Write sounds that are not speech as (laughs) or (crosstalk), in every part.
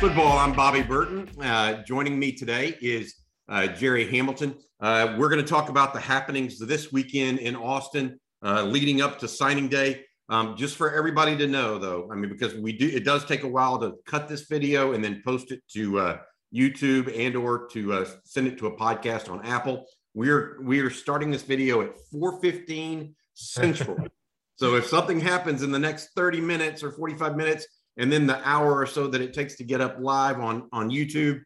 Football. I'm Bobby Burton. Uh, joining me today is uh, Gerry Hamilton. Uh, we're going to talk about the happenings this weekend in Austin, uh, leading up to signing day. Um, just for everybody to know, though, I mean, because we do, it does take a while to cut this video and then post it to uh, YouTube and or to uh, send it to a podcast on Apple. We're we are starting this video at 4:15 Central. (laughs) so if something happens in the next 30 minutes or 45 minutes, and then the hour or so that it takes to get up live on on YouTube,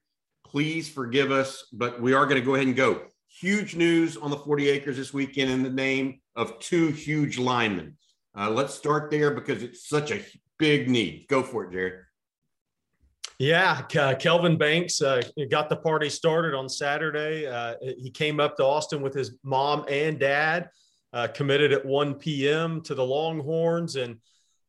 please forgive us. But we are going to go ahead and go. Huge news on the 40 acres this weekend in the name of two huge linemen. Uh, let's start there because it's such a big need. Go for it, Gerry. Yeah, Kelvin Banks uh, got the party started on Saturday. Uh, he came up to Austin with his mom and dad, uh, committed at 1 p.m. to the Longhorns. And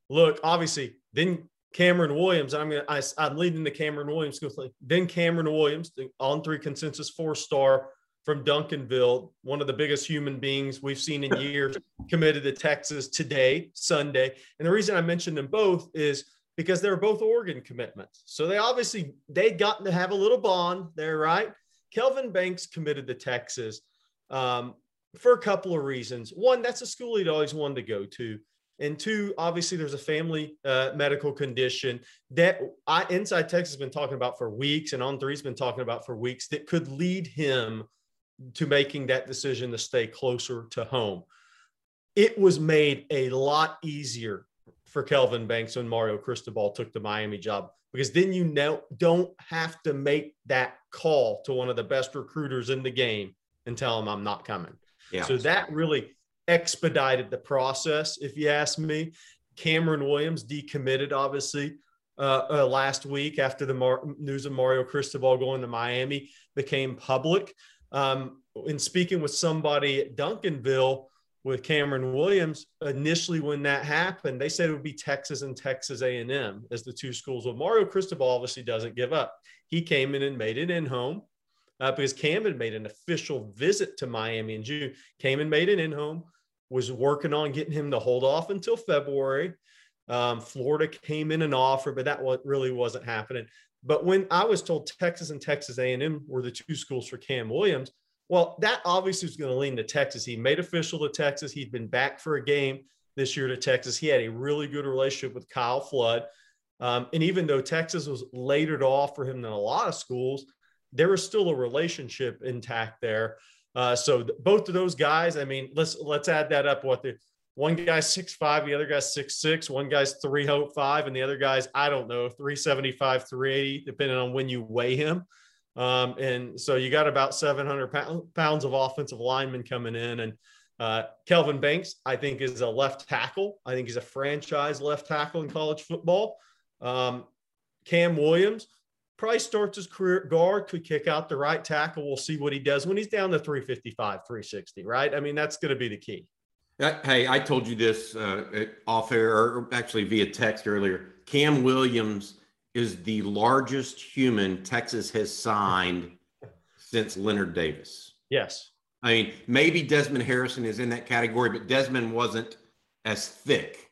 look, obviously, then Cameron Williams. I'm gonna, I, I'm leading the Cameron Williams. Then Cameron Williams, the on three consensus four star from Duncanville, one of the biggest human beings we've seen in (laughs) years, committed to Texas today, Sunday. And the reason I mentioned them both is because they were both Oregon commitments. So they obviously they'd gotten to have a little bond there, right? Kelvin Banks committed to Texas um, for a couple of reasons. One, that's a school he'd always wanted to go to. And two, obviously, there's a family uh, medical condition that I, Inside Texas has been talking about for weeks, and On Three's been talking about for weeks that could lead him to making that decision to stay closer to home. It was made a lot easier for Kelvin Banks when Mario Cristobal took the Miami job because then you know don't have to make that call to one of the best recruiters in the game and tell him I'm not coming. Yeah. So that really expedited the process, if you ask me. Cameron Williams decommitted, obviously, uh, uh, last week after the Mar- news of Mario Cristobal going to Miami became public. Um, in speaking with somebody at Duncanville, with Cameron Williams initially when that happened they said it would be Texas and Texas A&M as the two schools well Mario Cristobal obviously doesn't give up he came in and made it in home uh, because Cam had made an official visit to Miami in June came and made an in home was working on getting him to hold off until February um, Florida came in an offer but that really wasn't happening but when I was told Texas and Texas A&M were the two schools for Cam Williams well, that obviously was going to lean to Texas. He made official to Texas. He'd been back for a game this year to Texas. He had a really good relationship with Kyle Flood. Um, and even though Texas was later to offer him than a lot of schools, there was still a relationship intact there. Uh, so th- both of those guys, I mean, let's let's add that up. What the one guy's six five, the other guy's six six, one guy's three five, and the other guy's I don't know three seventy five, three eighty, depending on when you weigh him. Um, and so you got about 700 pounds of offensive linemen coming in. And uh, Kelvin Banks, I think, is a left tackle. I think he's a franchise left tackle in college football. Um, Cam Williams probably starts his career at guard, could kick out the right tackle. We'll see what he does when he's down to 355, 360, right? I mean, that's going to be the key. Hey, I told you this uh, off air, or actually via text earlier. Cam Williams is the largest human Texas has signed since Leonard Davis. Yes. I mean, maybe Desmond Harrison is in that category, but Desmond wasn't as thick,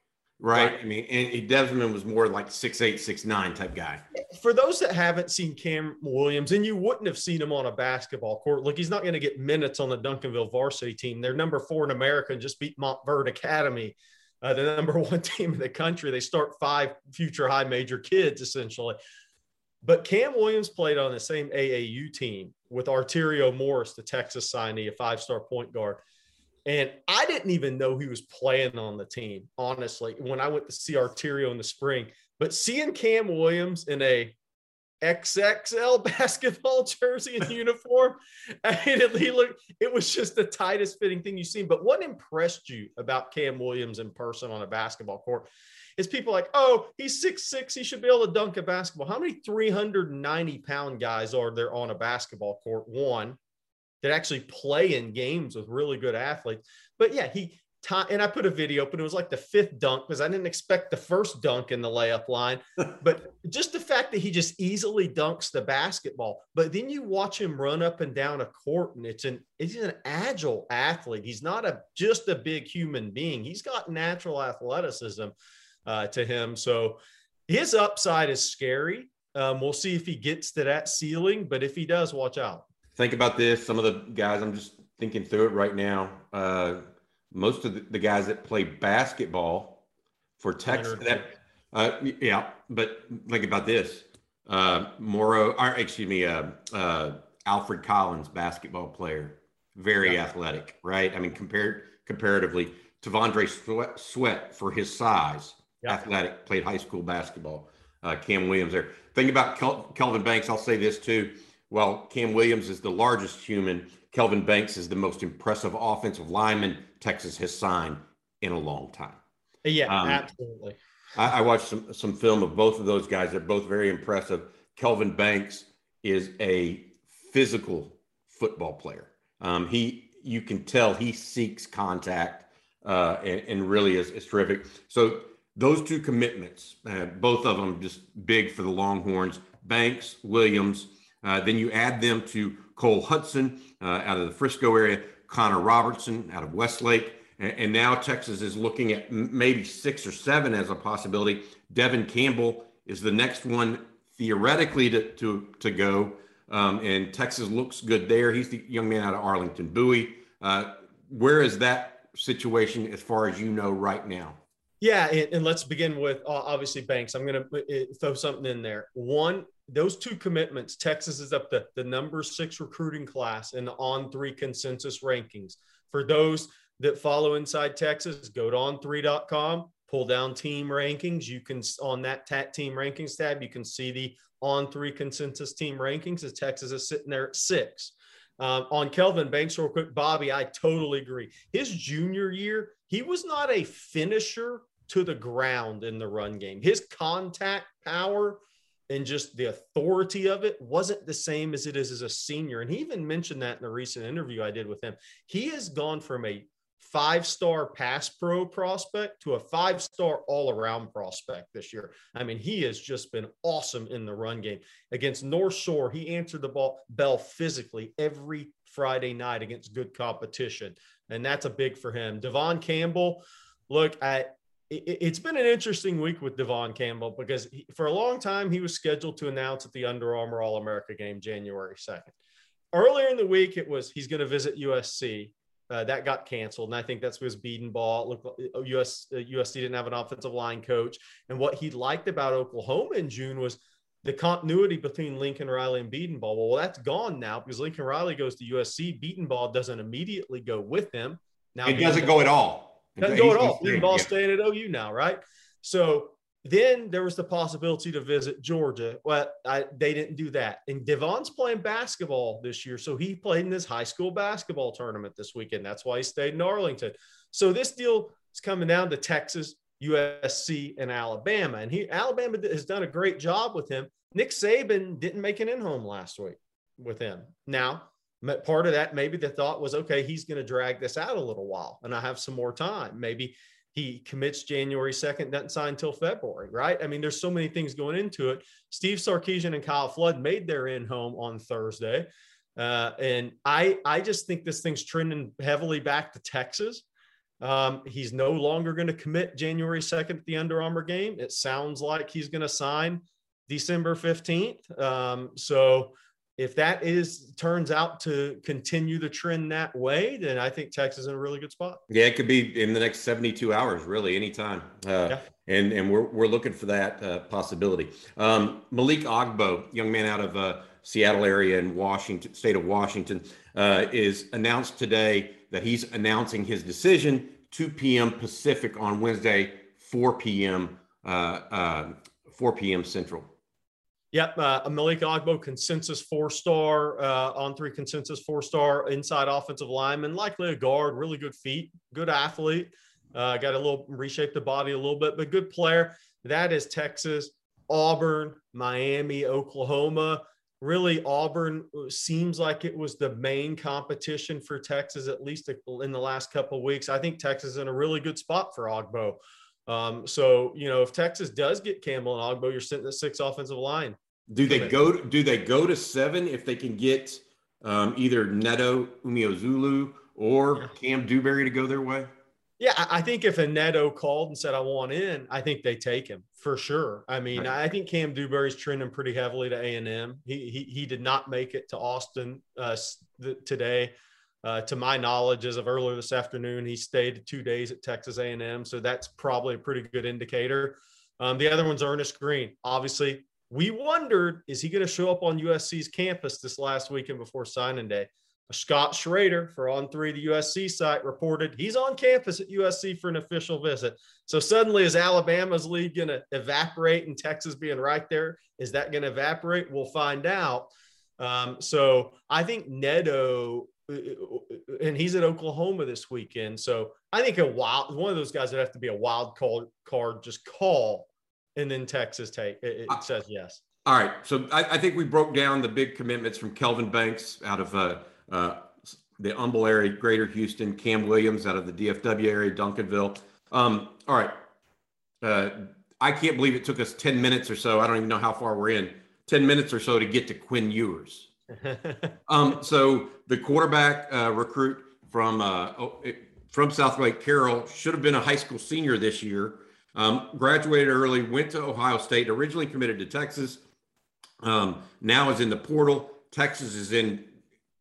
right? right. I mean, and Desmond was more like six eight, six nine type guy. For those that haven't seen Cam Williams, and you wouldn't have seen him on a basketball court, look, he's not going to get minutes on the Duncanville varsity team. They're number four in America and just beat Montverde Academy uh, the number (laughs) one team in the country. They start five future high major kids essentially. But Cam Williams played on the same AAU team with Arterio Morris, the Texas signee, a five star point guard. And I didn't even know he was playing on the team, honestly, when I went to see Arterio in the spring. But seeing Cam Williams in a XXL (laughs) basketball jersey and (laughs) uniform. I mean, it, he looked, it was just the tightest fitting thing you've seen. But what impressed you about Cam Williams in person on a basketball court is people like, oh, he's six six, he should be able to dunk a basketball. How many 390 pound guys are there on a basketball court? One that actually play in games with really good athletes. But yeah, he and I put a video up and it was like the fifth dunk because I didn't expect the first dunk in the layup line. (laughs) but just the fact that he just easily dunks the basketball. But then you watch him run up and down a court and it's an he's an agile athlete. He's not a just a big human being. He's got natural athleticism uh, to him. So his upside is scary. Um, we'll see if he gets to that ceiling, but if he does, watch out. Think about this. Some of the guys, I'm just thinking through it right now. Uh, most of the, the, guys that play basketball for Texas, that, uh, yeah, but think about this. Uh, Moro, or excuse me, uh, uh, Alfred Collins, basketball player, very yeah. athletic, right? I mean, compared comparatively, T'Vondre Sweat, Sweat for his size, yeah. athletic, played high school basketball. Uh, Cam Williams there. Think about Kel- Kelvin Banks. I'll say this too. Well, Cam Williams is the largest human. Kelvin Banks is the most impressive offensive lineman Texas has signed in a long time. Yeah, um, absolutely. I, I, watched some some film of both of those guys. They're both very impressive. Kelvin Banks is a physical football player. Um, he, you can tell he seeks contact uh, and, and, really is, is terrific. So those two commitments, uh, both of them just big for the Longhorns. Banks, Williams. Uh, then you add them to Cole Hudson uh, out of the Frisco area, Connor Robertson out of Westlake, and, now Texas is looking at maybe six or seven as a possibility. Devon Campbell is the next one theoretically to to, to go, um, and Texas looks good there. He's the young man out of Arlington Bowie. Uh, where is that situation as far as you know right now? Yeah, and, and let's begin with uh, obviously Banks. I'm going to uh, throw something in there. One, those two commitments, Texas is up the, the number six recruiting class in the on three consensus rankings. For those that follow Inside Texas, go to on3.com, pull down team rankings. You can, on that TAT team rankings tab, you can see the on three consensus team rankings as Texas is sitting there at six. Um, on Kelvin Banks, real quick, Bobby, I totally agree. His junior year, he was not a finisher to the ground in the run game. His contact power and just the authority of it wasn't the same as it is as a senior. And he even mentioned that in a recent interview I did with him. He has gone from a five star pass pro prospect to a five star all around prospect this year. I mean, he has just been awesome in the run game. Against North Shore, he answered the ball bell physically every Friday night against good competition. And that's a big for him. Devon Campbell, look, I, it, has been an interesting week with Devon Campbell because he, for a long time he was scheduled to announce at the Under Armour All America game January 2nd. Earlier in the week, it was he's going to visit USC. Uh, that got canceled, and I think that's because Bedenbaugh looked US uh, USC didn't have an offensive line coach. And what he liked about Oklahoma in June was the continuity between Lincoln Riley and Bedenbaugh. Well, that's gone now because Lincoln Riley goes to USC. Bedenbaugh doesn't immediately go with him. Now it doesn't go at all. Doesn't go at all. Ball yeah. staying at OU now, right? So then there was the possibility to visit Georgia. Well, I, they didn't do that. And Devon's playing basketball this year. So he played in this high school basketball tournament this weekend. That's why he stayed in Arlington. So this deal is coming down to Texas, USC, and Alabama. And he Alabama has done a great job with him. Nick Saban didn't make an in-home last week with him. Now, part of that maybe the thought was okay he's going to drag this out a little while and i have some more time. Maybe he commits january 2nd doesn't sign until february right? I mean there's so many things going into it. Steve sarkisian and kyle flood made their in home on thursday uh, and i i just think this thing's trending heavily back to texas. Um, he's no longer going to commit january 2nd at the under armour game. It sounds like he's going to sign december 15th um, so if that is turns out to continue the trend that way, then I think Texas is in a really good spot. Yeah, it could be in the next 72 hours, really, anytime. Uh, yeah. And and we're we're looking for that uh, possibility. Um, Malik Agbo, young man out of uh, Seattle area in Washington, state of Washington, uh, is announced today that he's announcing his decision 2 p.m. Pacific on Wednesday, 4 p.m. Uh, uh, 4 p.m. Central. Yep, uh, Agbo, consensus four star uh, on three consensus four star inside offensive lineman, likely a guard, really good feet, good athlete. Uh, got a little reshape the body a little bit, but good player. That is Texas, Auburn, Miami, Oklahoma. Really, Auburn uh, seems like it was the main competition for Texas, at least in the last couple weeks. I think Texas is in a really good spot for Agbo. Um, so you know, if Texas does get Campbell and Agbo, you're sitting at six offensive line. Do they go? Do they go to seven if they can get um, either Neto Umeozulu or yeah. Cam Dewberry to go their way? Yeah, I think if a Neto called and said I want in, I think they take him for sure. I mean, right. I think Cam Dewberry's trending pretty heavily to A and M. He, he he did not make it to Austin uh, today. Uh, to my knowledge, as of earlier this afternoon, he stayed two days at Texas A&M, so that's probably a pretty good indicator. Um, the other one's Ernest Green. Obviously, we wondered is he going to show up on USC's campus this last weekend before signing day? Scott Schrader for On Three, the USC site, reported he's on campus at USC for an official visit. So suddenly, is Alabama's lead going to evaporate and Texas being right there? Is that going to evaporate? We'll find out. Um, so I think Neto and he's at Oklahoma this weekend. So I think a wild one of those guys would have to be a wild card, card just call, and then Texas take it, it says yes. All right, so I, I, think we broke down the big commitments from Kelvin Banks out of uh, uh, the Humble area, Greater Houston, Cam Williams out of the DFW area, Duncanville. Um, all right, uh, I can't believe it took us ten minutes or so. I don't even know how far we're in. Ten minutes or so to get to Quinn Ewers. Um, so the quarterback uh, recruit from uh, oh, from South Lake Carroll should have been a high school senior this year. Um, graduated early, went to Ohio State, originally committed to Texas. Um, now is in the portal. Texas is in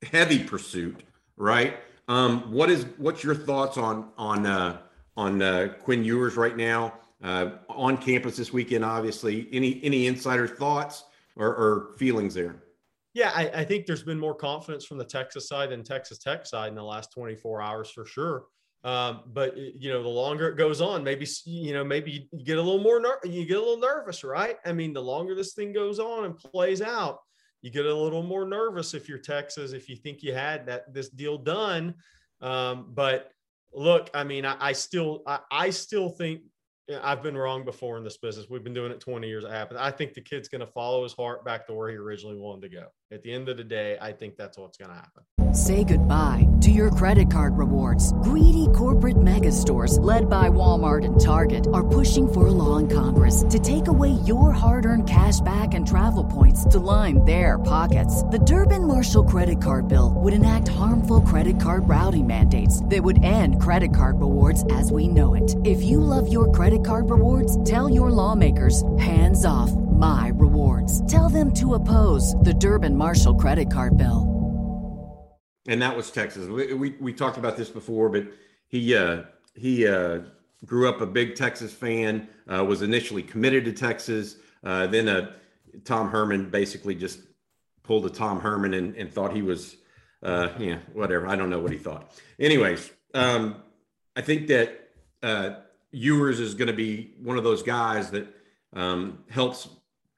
heavy pursuit, right? Um, what is what's your thoughts on on uh, on uh, Quinn Ewers right now uh, on campus this weekend? Obviously, any any insider thoughts or, or feelings there? Yeah, I, I, think there's been more confidence from the Texas side than Texas Tech side in the last 24 hours for sure. Um, but you know, the longer it goes on, maybe you know, maybe you get a little more ner- you get a little nervous, right? I mean, the longer this thing goes on and plays out, you get a little more nervous if you're Texas, if you think you had that this deal done. Um, but look, I mean, I, I still I, I still think I've been wrong before in this business. We've been doing it 20 years. It happened. I think the kid's going to follow his heart back to where he originally wanted to go. At the end of the day, I think that's what's going to happen. Say goodbye to your credit card rewards. Greedy corporate mega stores, led by Walmart and Target, are pushing for a law in Congress to take away your hard earned cash back and travel points to line their pockets. The Durbin Marshall credit card bill would enact harmful credit card routing mandates that would end credit card rewards as we know it. If you love your credit card rewards, tell your lawmakers hands off my Tell them to oppose the Durbin Marshall credit card bill and that was Texas. We, we, we talked about this before, but he uh, he uh, grew up a big Texas fan. Uh, was initially committed to Texas. Uh, then uh, Tom Herman basically just pulled a Tom Herman and, and thought he was uh, yeah whatever. I don't know what he thought. Anyways, um, I think that Ewers is going to be one of those guys that um, helps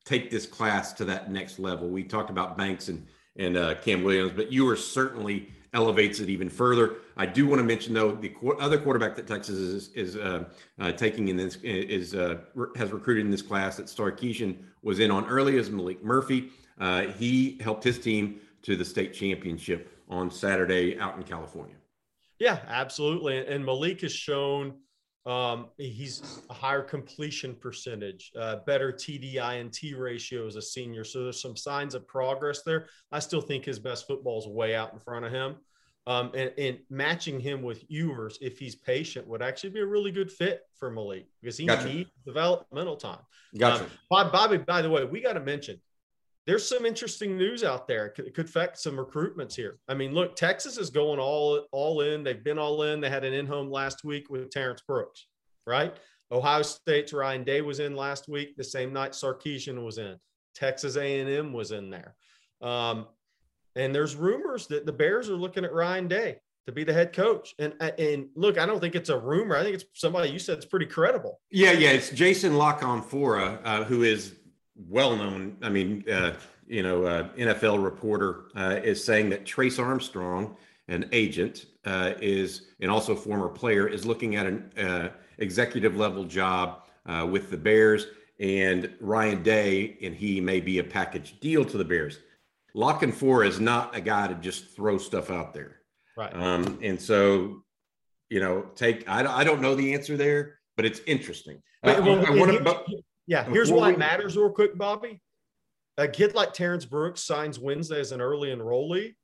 take this class to that next level. We talked about Banks and and uh, Cam Williams, but Ewers certainly elevates it even further. I do want to mention though the qu- other quarterback that Texas is is uh, uh, taking in this is uh, re- has recruited in this class that Sarkisian was in on early as Maalik Murphy. Uh, he helped his team to the state championship on Saturday out in California. Yeah, absolutely. And Maalik has shown um, he's a higher completion percentage, uh, better TDI and T ratio as a senior. So there's some signs of progress there. I still think his best football is way out in front of him. Um, and, and, matching him with Ewers, if he's patient, would actually be a really good fit for Maalik because he gotcha. needs developmental time. Gotcha. Um, Bobby, by the way, we got to mention there's some interesting news out there. It could, could, affect some recruitments here. I mean, look, Texas is going all all in. They've been all in. They had an in home last week with Terrence Brooks, right? Ohio State's Ryan Day was in last week. The same night Sarkisian was in. Texas A&M was in there. Um, and there's rumors that the Bears are looking at Ryan Day to be the head coach. And and look, I don't think it's a rumor. I think it's somebody you said it's pretty credible. Yeah, yeah. It's Jason La Canfora, uh, who is well known, I mean, uh, you know, uh, NFL reporter uh, is saying that Trace Armstrong, an agent, uh, is and also former player, is looking at an uh, executive level job uh, with the Bears, and Ryan Day and he may be a package deal to the Bears. La Canfora is not a guy to just throw stuff out there, right? Um, and so, you know, take I, I don't know the answer there, but it's interesting. well, I, I want to. Yeah, here's why it matters real quick, Bobby. A kid like Terrence Brooks signs Wednesday as an early enrollee.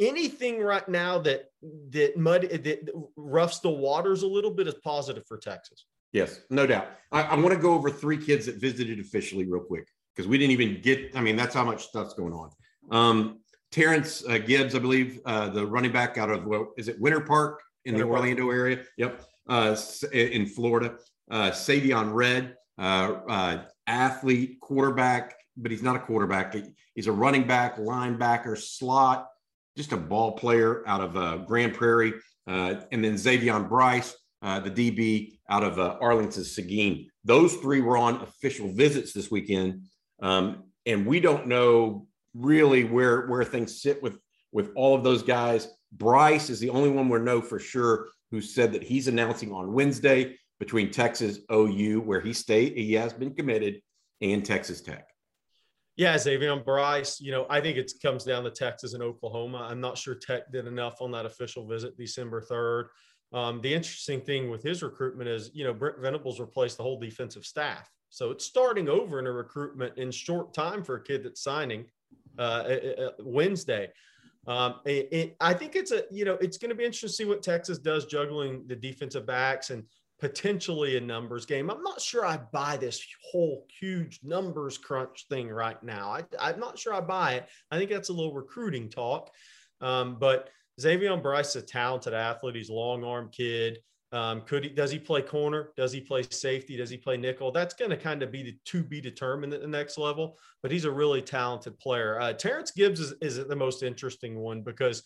Anything right now that that mud that roughs the waters a little bit is positive for Texas. Yes, no doubt. I, I want to go over three kids that visited officially real quick because we didn't even get. I mean, that's how much stuff's going on. Um, Terrence uh, Gibbs, I believe, uh, the running back out of well, is it Winter Park in Winter the Park. Orlando area? Yep, uh, in Florida. Uh, Savion Red, uh, uh, athlete, quarterback, but he's not a quarterback. He's a running back, linebacker, slot, just a ball player out of uh, Grand Prairie. Uh, and then Xavier Bryce, uh, the DB out of uh, Arlington Seguin. Those three were on official visits this weekend. Um, and we don't know really where, where things sit with, with all of those guys. Bryce is the only one we know for sure who said that he's announcing on Wednesday between Texas OU, where he stayed, he has been committed, and Texas Tech. Yeah, Xavier Bryce, you know, I think it comes down to Texas and Oklahoma. I'm not sure Tech did enough on that official visit December 3rd. Um, the interesting thing with his recruitment is, you know, Brent Venables replaced the whole defensive staff. So it's starting over in a recruitment in short time for a kid that's signing uh, Wednesday. Um, it, it, I think it's a, you know, it's going to be interesting to see what Texas does juggling the defensive backs and potentially a numbers game. I'm not sure I buy this whole huge numbers crunch thing right now. I, am not sure I buy it. I think that's a little recruiting talk. Um, but Xavier Bryce is a talented athlete. He's a long arm kid. Um, could he, does he play corner? Does he play safety? Does he play nickel? That's going to kind of be the to be determined at the next level, but he's a really talented player. Uh, Terrence Gibbs is, is the most interesting one because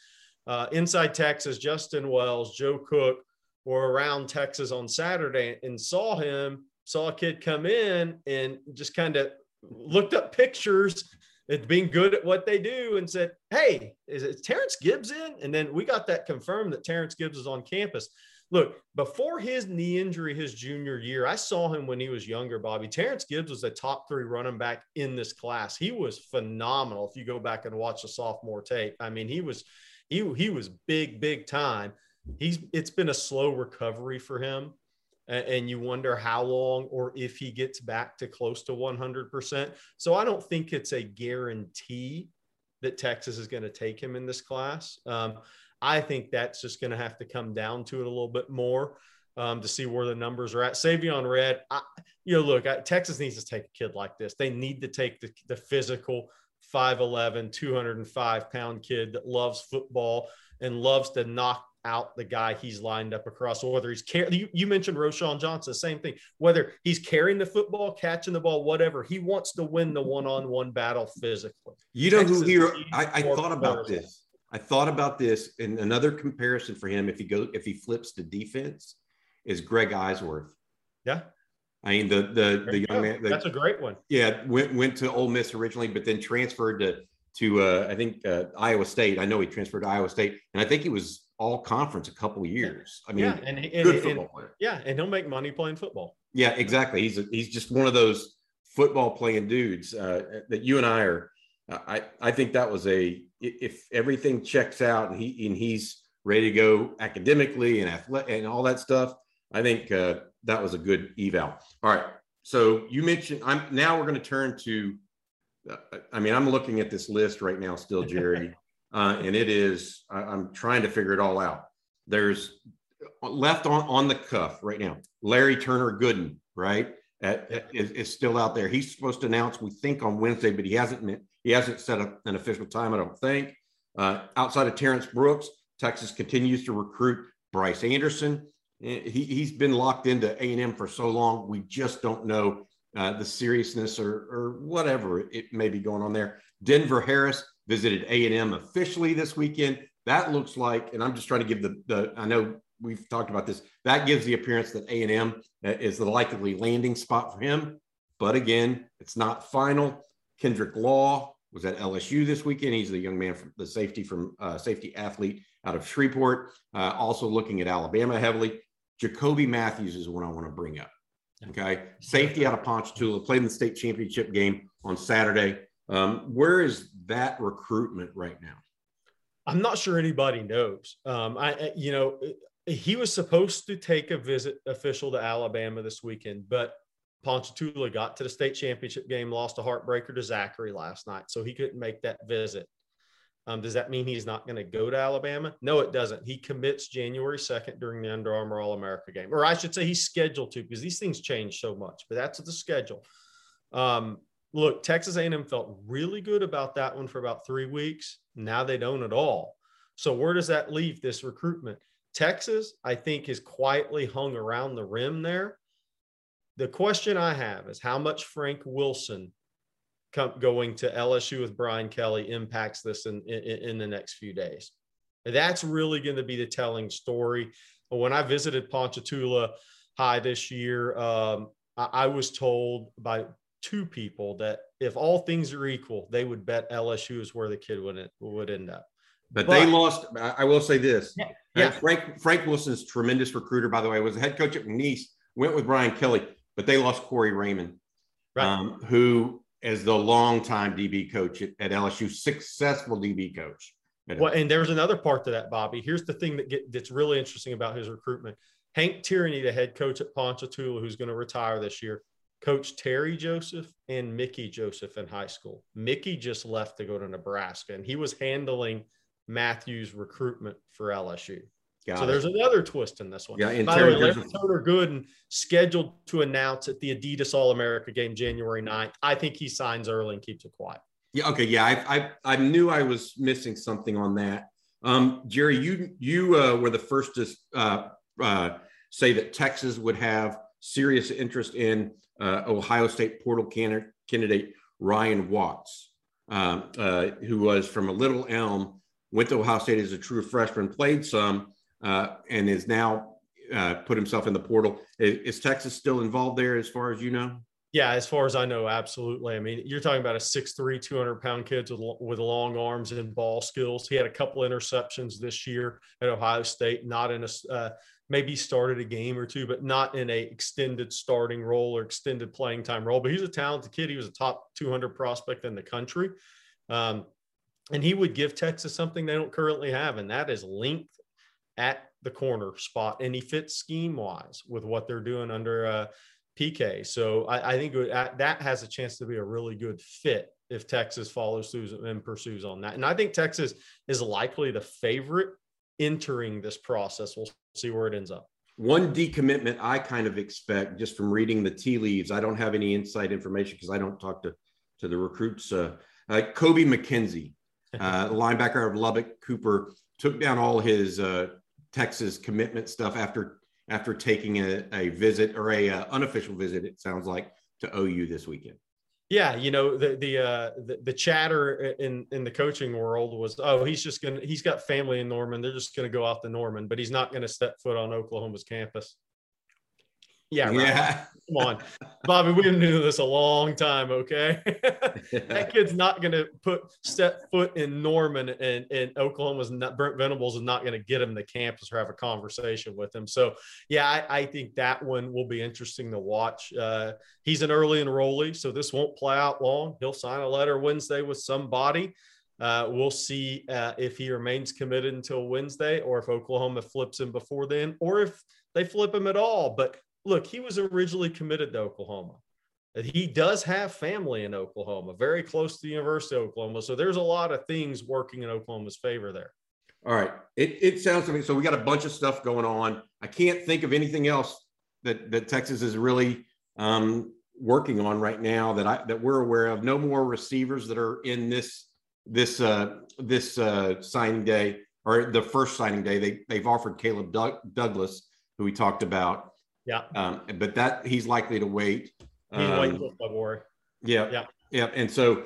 uh, inside Texas, Justin Wells, Joe Cook, were around Texas on Saturday and saw him, saw a kid come in and just kind of looked up pictures at being good at what they do and said, Hey, is it Terrence Gibbs in? And then we got that confirmed that Terrence Gibbs is on campus. Look, before his knee injury his junior year, I saw him when he was younger, Bobby. Terrence Gibbs was a top three running back in this class. He was phenomenal. If you go back and watch the sophomore tape, I mean, he was he he was big, big time he's it's been a slow recovery for him and you wonder how long or if he gets back to close to 100%. So I don't think it's a guarantee that Texas is going to take him in this class. Um, I think that's just going to have to come down to it a little bit more um, to see where the numbers are at. Savion Red, I, you know, look, I, Texas needs to take a kid like this. They need to take the, the physical 5'11, 205 pound kid that loves football and loves to knock out the guy he's lined up across, or whether he's carrying. You, you, mentioned Roschon Johnson, same thing. Whether he's carrying the football, catching the ball, whatever, he wants to win the one-on-one battle physically. You know Texas who here? I, I thought about this. I thought about this, and another comparison for him if he goes if he flips the defense is Greg Eisworth. Yeah. I mean the the the young man. The, That's a great one. Yeah, went went to Ole Miss originally, but then transferred to to uh, I think uh, Iowa State. I know he transferred to Iowa State, and I think he was all conference a couple of years. I mean, yeah, and, and good football and, player. Yeah, and he'll make money playing football. Yeah, exactly. He's a, he's just one of those football playing dudes uh, that you and I are. Uh, I I think that was a if everything checks out and he and he's ready to go academically and athletic and all that stuff. I think uh, that was a good eval. All right. So you mentioned I'm now we're going to turn to. Uh, I mean, I'm looking at this list right now, still, Gerry. (laughs) uh, and it is I, am trying to figure it all out. There's left on on the cuff right now. Larry Turner Gooden, right, at, at, is, is, still out there. He's supposed to announce, we think, on Wednesday, but he hasn't he hasn't set up an official time. I don't think. Uh, outside of Terrence Brooks, Texas continues to recruit Bryce Anderson. Eh, he, he's been locked into A&M for so long, we just don't know uh, the seriousness or, or whatever it may be going on there. Denver Harris visited A&M officially this weekend. That looks like, and I'm just trying to give the, the I know we've talked about this, that gives the appearance that A&M uh, is the likely landing spot for him. but again, it's not final. Kendrick Law was at LSU this weekend. He's the young man from the safety from uh, safety athlete out of Shreveport. Uh, also looking at Alabama heavily. Jacoby Mathews is one I want to bring up. Okay, safety out of Ponchatoula played in the state championship game on Saturday. Um, where is that recruitment right now? I'm not sure anybody knows. Um, I, you know, he was supposed to take a visit official to Alabama this weekend, but Ponchatoula got to the state championship game, lost a heartbreaker to Zachary last night, so he couldn't make that visit. Um, does that mean he's not going to go to Alabama? No, it doesn't. He commits January 2nd during the Under Armour All America game, or I should say he's scheduled to because these things change so much, but that's the schedule. Um, look, Texas A&M felt really good about that one for about three weeks. Now they don't at all. So where does that leave this recruitment? Texas, I think, is quietly hung around the rim there the question I have is how much Frank Wilson come, going to LSU with Brian Kelly impacts this in, in, in the next few days. That's really going to be the telling story. When I visited Ponchatoula High this year, um, I was told by two people that if all things are equal, they would bet LSU is where the kid would, would end up. But, but, they lost. I will say this. Yeah, yeah. Frank Frank Wilson's tremendous recruiter, by the way, was the head coach at McNeese. Went with Brian Kelly but they lost Corey Raymond, right. um, who is the longtime DB coach at, at LSU, successful DB coach. Well, and there's another part to that, Bobby. Here's the thing that get, that's really interesting about his recruitment. Hank Tierney, the head coach at Ponchatoula, who's going to retire this year, coached Terry Joseph and Mickey Joseph in high school. Mickey just left to go to Nebraska, and he was handling Mathews' recruitment for LSU. Got so it. there's another twist in this one. Yeah, and By Terry, the way, Larry Turner Gooden scheduled to announce at the Adidas All America game January 9th. I think he signs early and keeps it quiet. Yeah. Okay. Yeah. I I, I knew I was missing something on that. Um, Gerry, you you uh, were the first to uh, uh, say that Texas would have serious interest in uh, Ohio State portal candidate, Ryan Watts, um, uh, who was from a Little Elm, went to Ohio State as a true freshman, played some uh, and is now uh, put himself in the portal. Is, is, Texas still involved there, as far as you know? Yeah, as far as I know, absolutely. I mean, you're talking about a 6'3", 200 pound kid with, with long arms and ball skills. He had a couple interceptions this year at Ohio State, not in a uh, maybe started a game or two, but not in a extended starting role or extended playing time role. But he's a talented kid. He was a top 200 prospect in the country. Um, and he would give Texas something they don't currently have, and that is length at the corner spot, and he fits scheme wise with what they're doing under uh, PK. So I, I think that has a chance to be a really good fit if Texas follows through and pursues on that. And I think Texas is likely the favorite entering this process. We'll see where it ends up. One decommitment I kind of expect just from reading the tea leaves. I don't have any inside information because I don't talk to to the recruits. Uh, uh, Kobie McKinzie, (laughs) uh, linebacker of Lubbock Cooper, took down all his uh, Texas commitment stuff after after taking a, a visit or a uh, unofficial visit. It sounds like to OU this weekend. Yeah, you know the the, uh, the the chatter in in the coaching world was, oh, he's just gonna he's got family in Norman. They're just gonna go out to Norman, but he's not gonna step foot on Oklahoma's campus. Yeah, right. yeah. Come on, Bobby. We've been doing this a long time. Okay, (laughs) that kid's not going to put step foot in Norman, and and Oklahoma's not Brent Venables is not going to get him to campus or have a conversation with him. So yeah, I, I think that one will be interesting to watch. Uh, he's an early enrollee, so this won't play out long. He'll sign a letter Wednesday with somebody. Uh, we'll see uh, if he remains committed until Wednesday, or if Oklahoma flips him before then, or if they flip him at all. But look, he was originally committed to Oklahoma. He does have family in Oklahoma, very close to the University of Oklahoma. So there's a lot of things working in Oklahoma's favor there. All right. It, it sounds to me so we got a bunch of stuff going on. I can't think of anything else that, that Texas is really um, working on right now that I that we're aware of. No more receivers that are in this this uh, this uh, signing day or the first signing day. They they've offered Caleb Doug, Douglas, who we talked about. Yeah. Um, but that he's likely to wait. He's um, waiting until February. Yeah. Yeah. Yeah. And so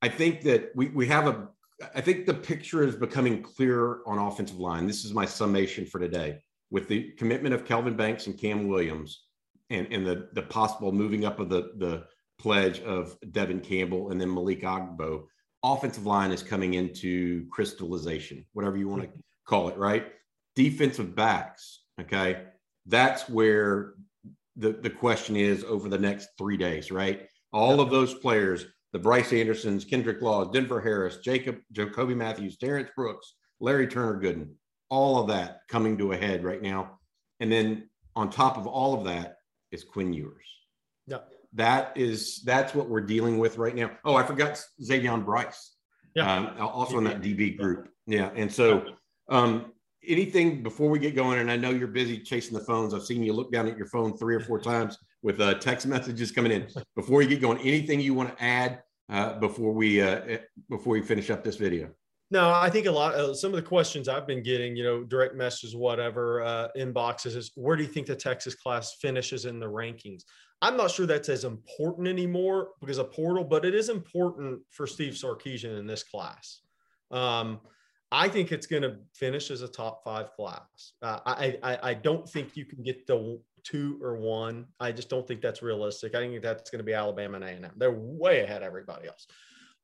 I think that we, we have a, I think the picture is becoming clearer on offensive line. This is my summation for today with the commitment of Kelvin Banks and Cam Williams and, and the, the possible moving up of the, the pledge of Devon Campbell and then Malik Agbo, offensive line is coming into crystallization, whatever you want to call it, right? Defensive backs, okay? That's where the, the question is over the next three days, right? All of those players, the Bryce Andersons, Kendrick Law, Denver Harris, Jacob, Jacoby Mathews, Terrence Brooks, Larry Turner Gooden, all of that coming to a head right now. And then on top of all of that is Quinn Ewers. Yeah. That is that's what we're dealing with right now. Oh, I forgot Xavier Bryce. Yeah. Um, also in that DB group. Yeah. And so um, anything before we get going, and I know you're busy chasing the phones. I've seen you look down at your phone three or four (laughs) times with uh, text messages coming in. Before you get going, anything you want to add uh, before we uh, eh, before we finish up this video? No, I think a lot of some of the questions I've been getting, you know, direct messages, whatever, uh, inboxes is where do you think the Texas class finishes in the rankings? I'm not sure that's as important anymore because a portal, but it is important for Steve Sarkisian in this class. Um, I think it's going to finish as a top five class. Uh, I, I, I don't think you can get the two or one. I just don't think that's realistic. I think that's going to be Alabama and A&M. They're way ahead of everybody else.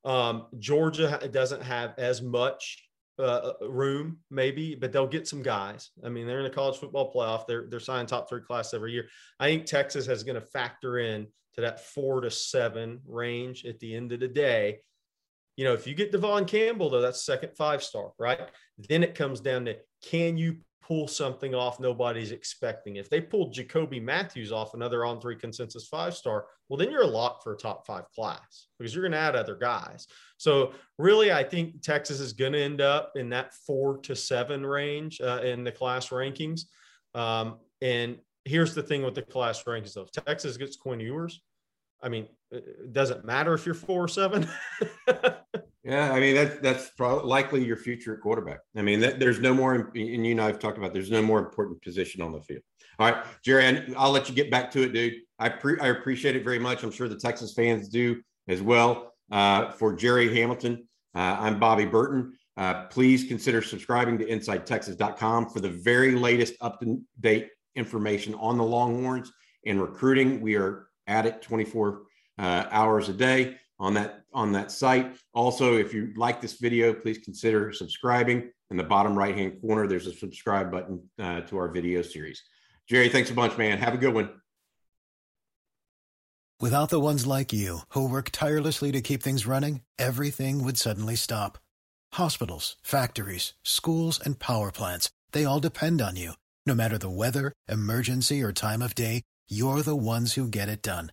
Um, Georgia doesn't have as much uh, uh, room, maybe, but they'll get some guys. I mean, they're in the college football playoff. They're they're signing top three class every year. I think Texas is going to factor in to that four to seven range at the end of the day. You know, if you get Devon Campbell, though, that's second five star, right? Then it comes down to can you pull something off nobody's expecting. If they pulled Jacoby Mathews off another on three consensus five star, well, then you're a lock for a top five class because you're going to add other guys. So, really, I think Texas is going to end up in that four to seven range uh, in the class rankings. Um, and here's the thing with the class rankings though Texas gets Quinn Ewers. I mean, it doesn't matter if you're four or seven. (laughs) Yeah, I mean that's that's probably likely your future quarterback. I mean, that, there's no more, and you and I've talked about. There's no more important position on the field. All right, Gerry, I'll let you get back to it, dude. I pre- I appreciate it very much. I'm sure the Texas fans do as well. Uh, for Gerry Hamilton, uh, I'm Bobby Burton. Uh, please consider subscribing to InsideTexas.com for the very latest up to date information on the Longhorns and recruiting. We are at it 24 uh, hours a day on that on that site. Also, if you like this video, please consider subscribing. In the bottom right hand corner, there's a subscribe button uh, to our video series. Gerry, thanks a bunch, man. Have a good one. Without the ones like you who work tirelessly to keep things running, everything would suddenly stop. Hospitals, factories, schools, and power plants, they all depend on you. No matter the weather, emergency, or time of day, you're the ones who get it done.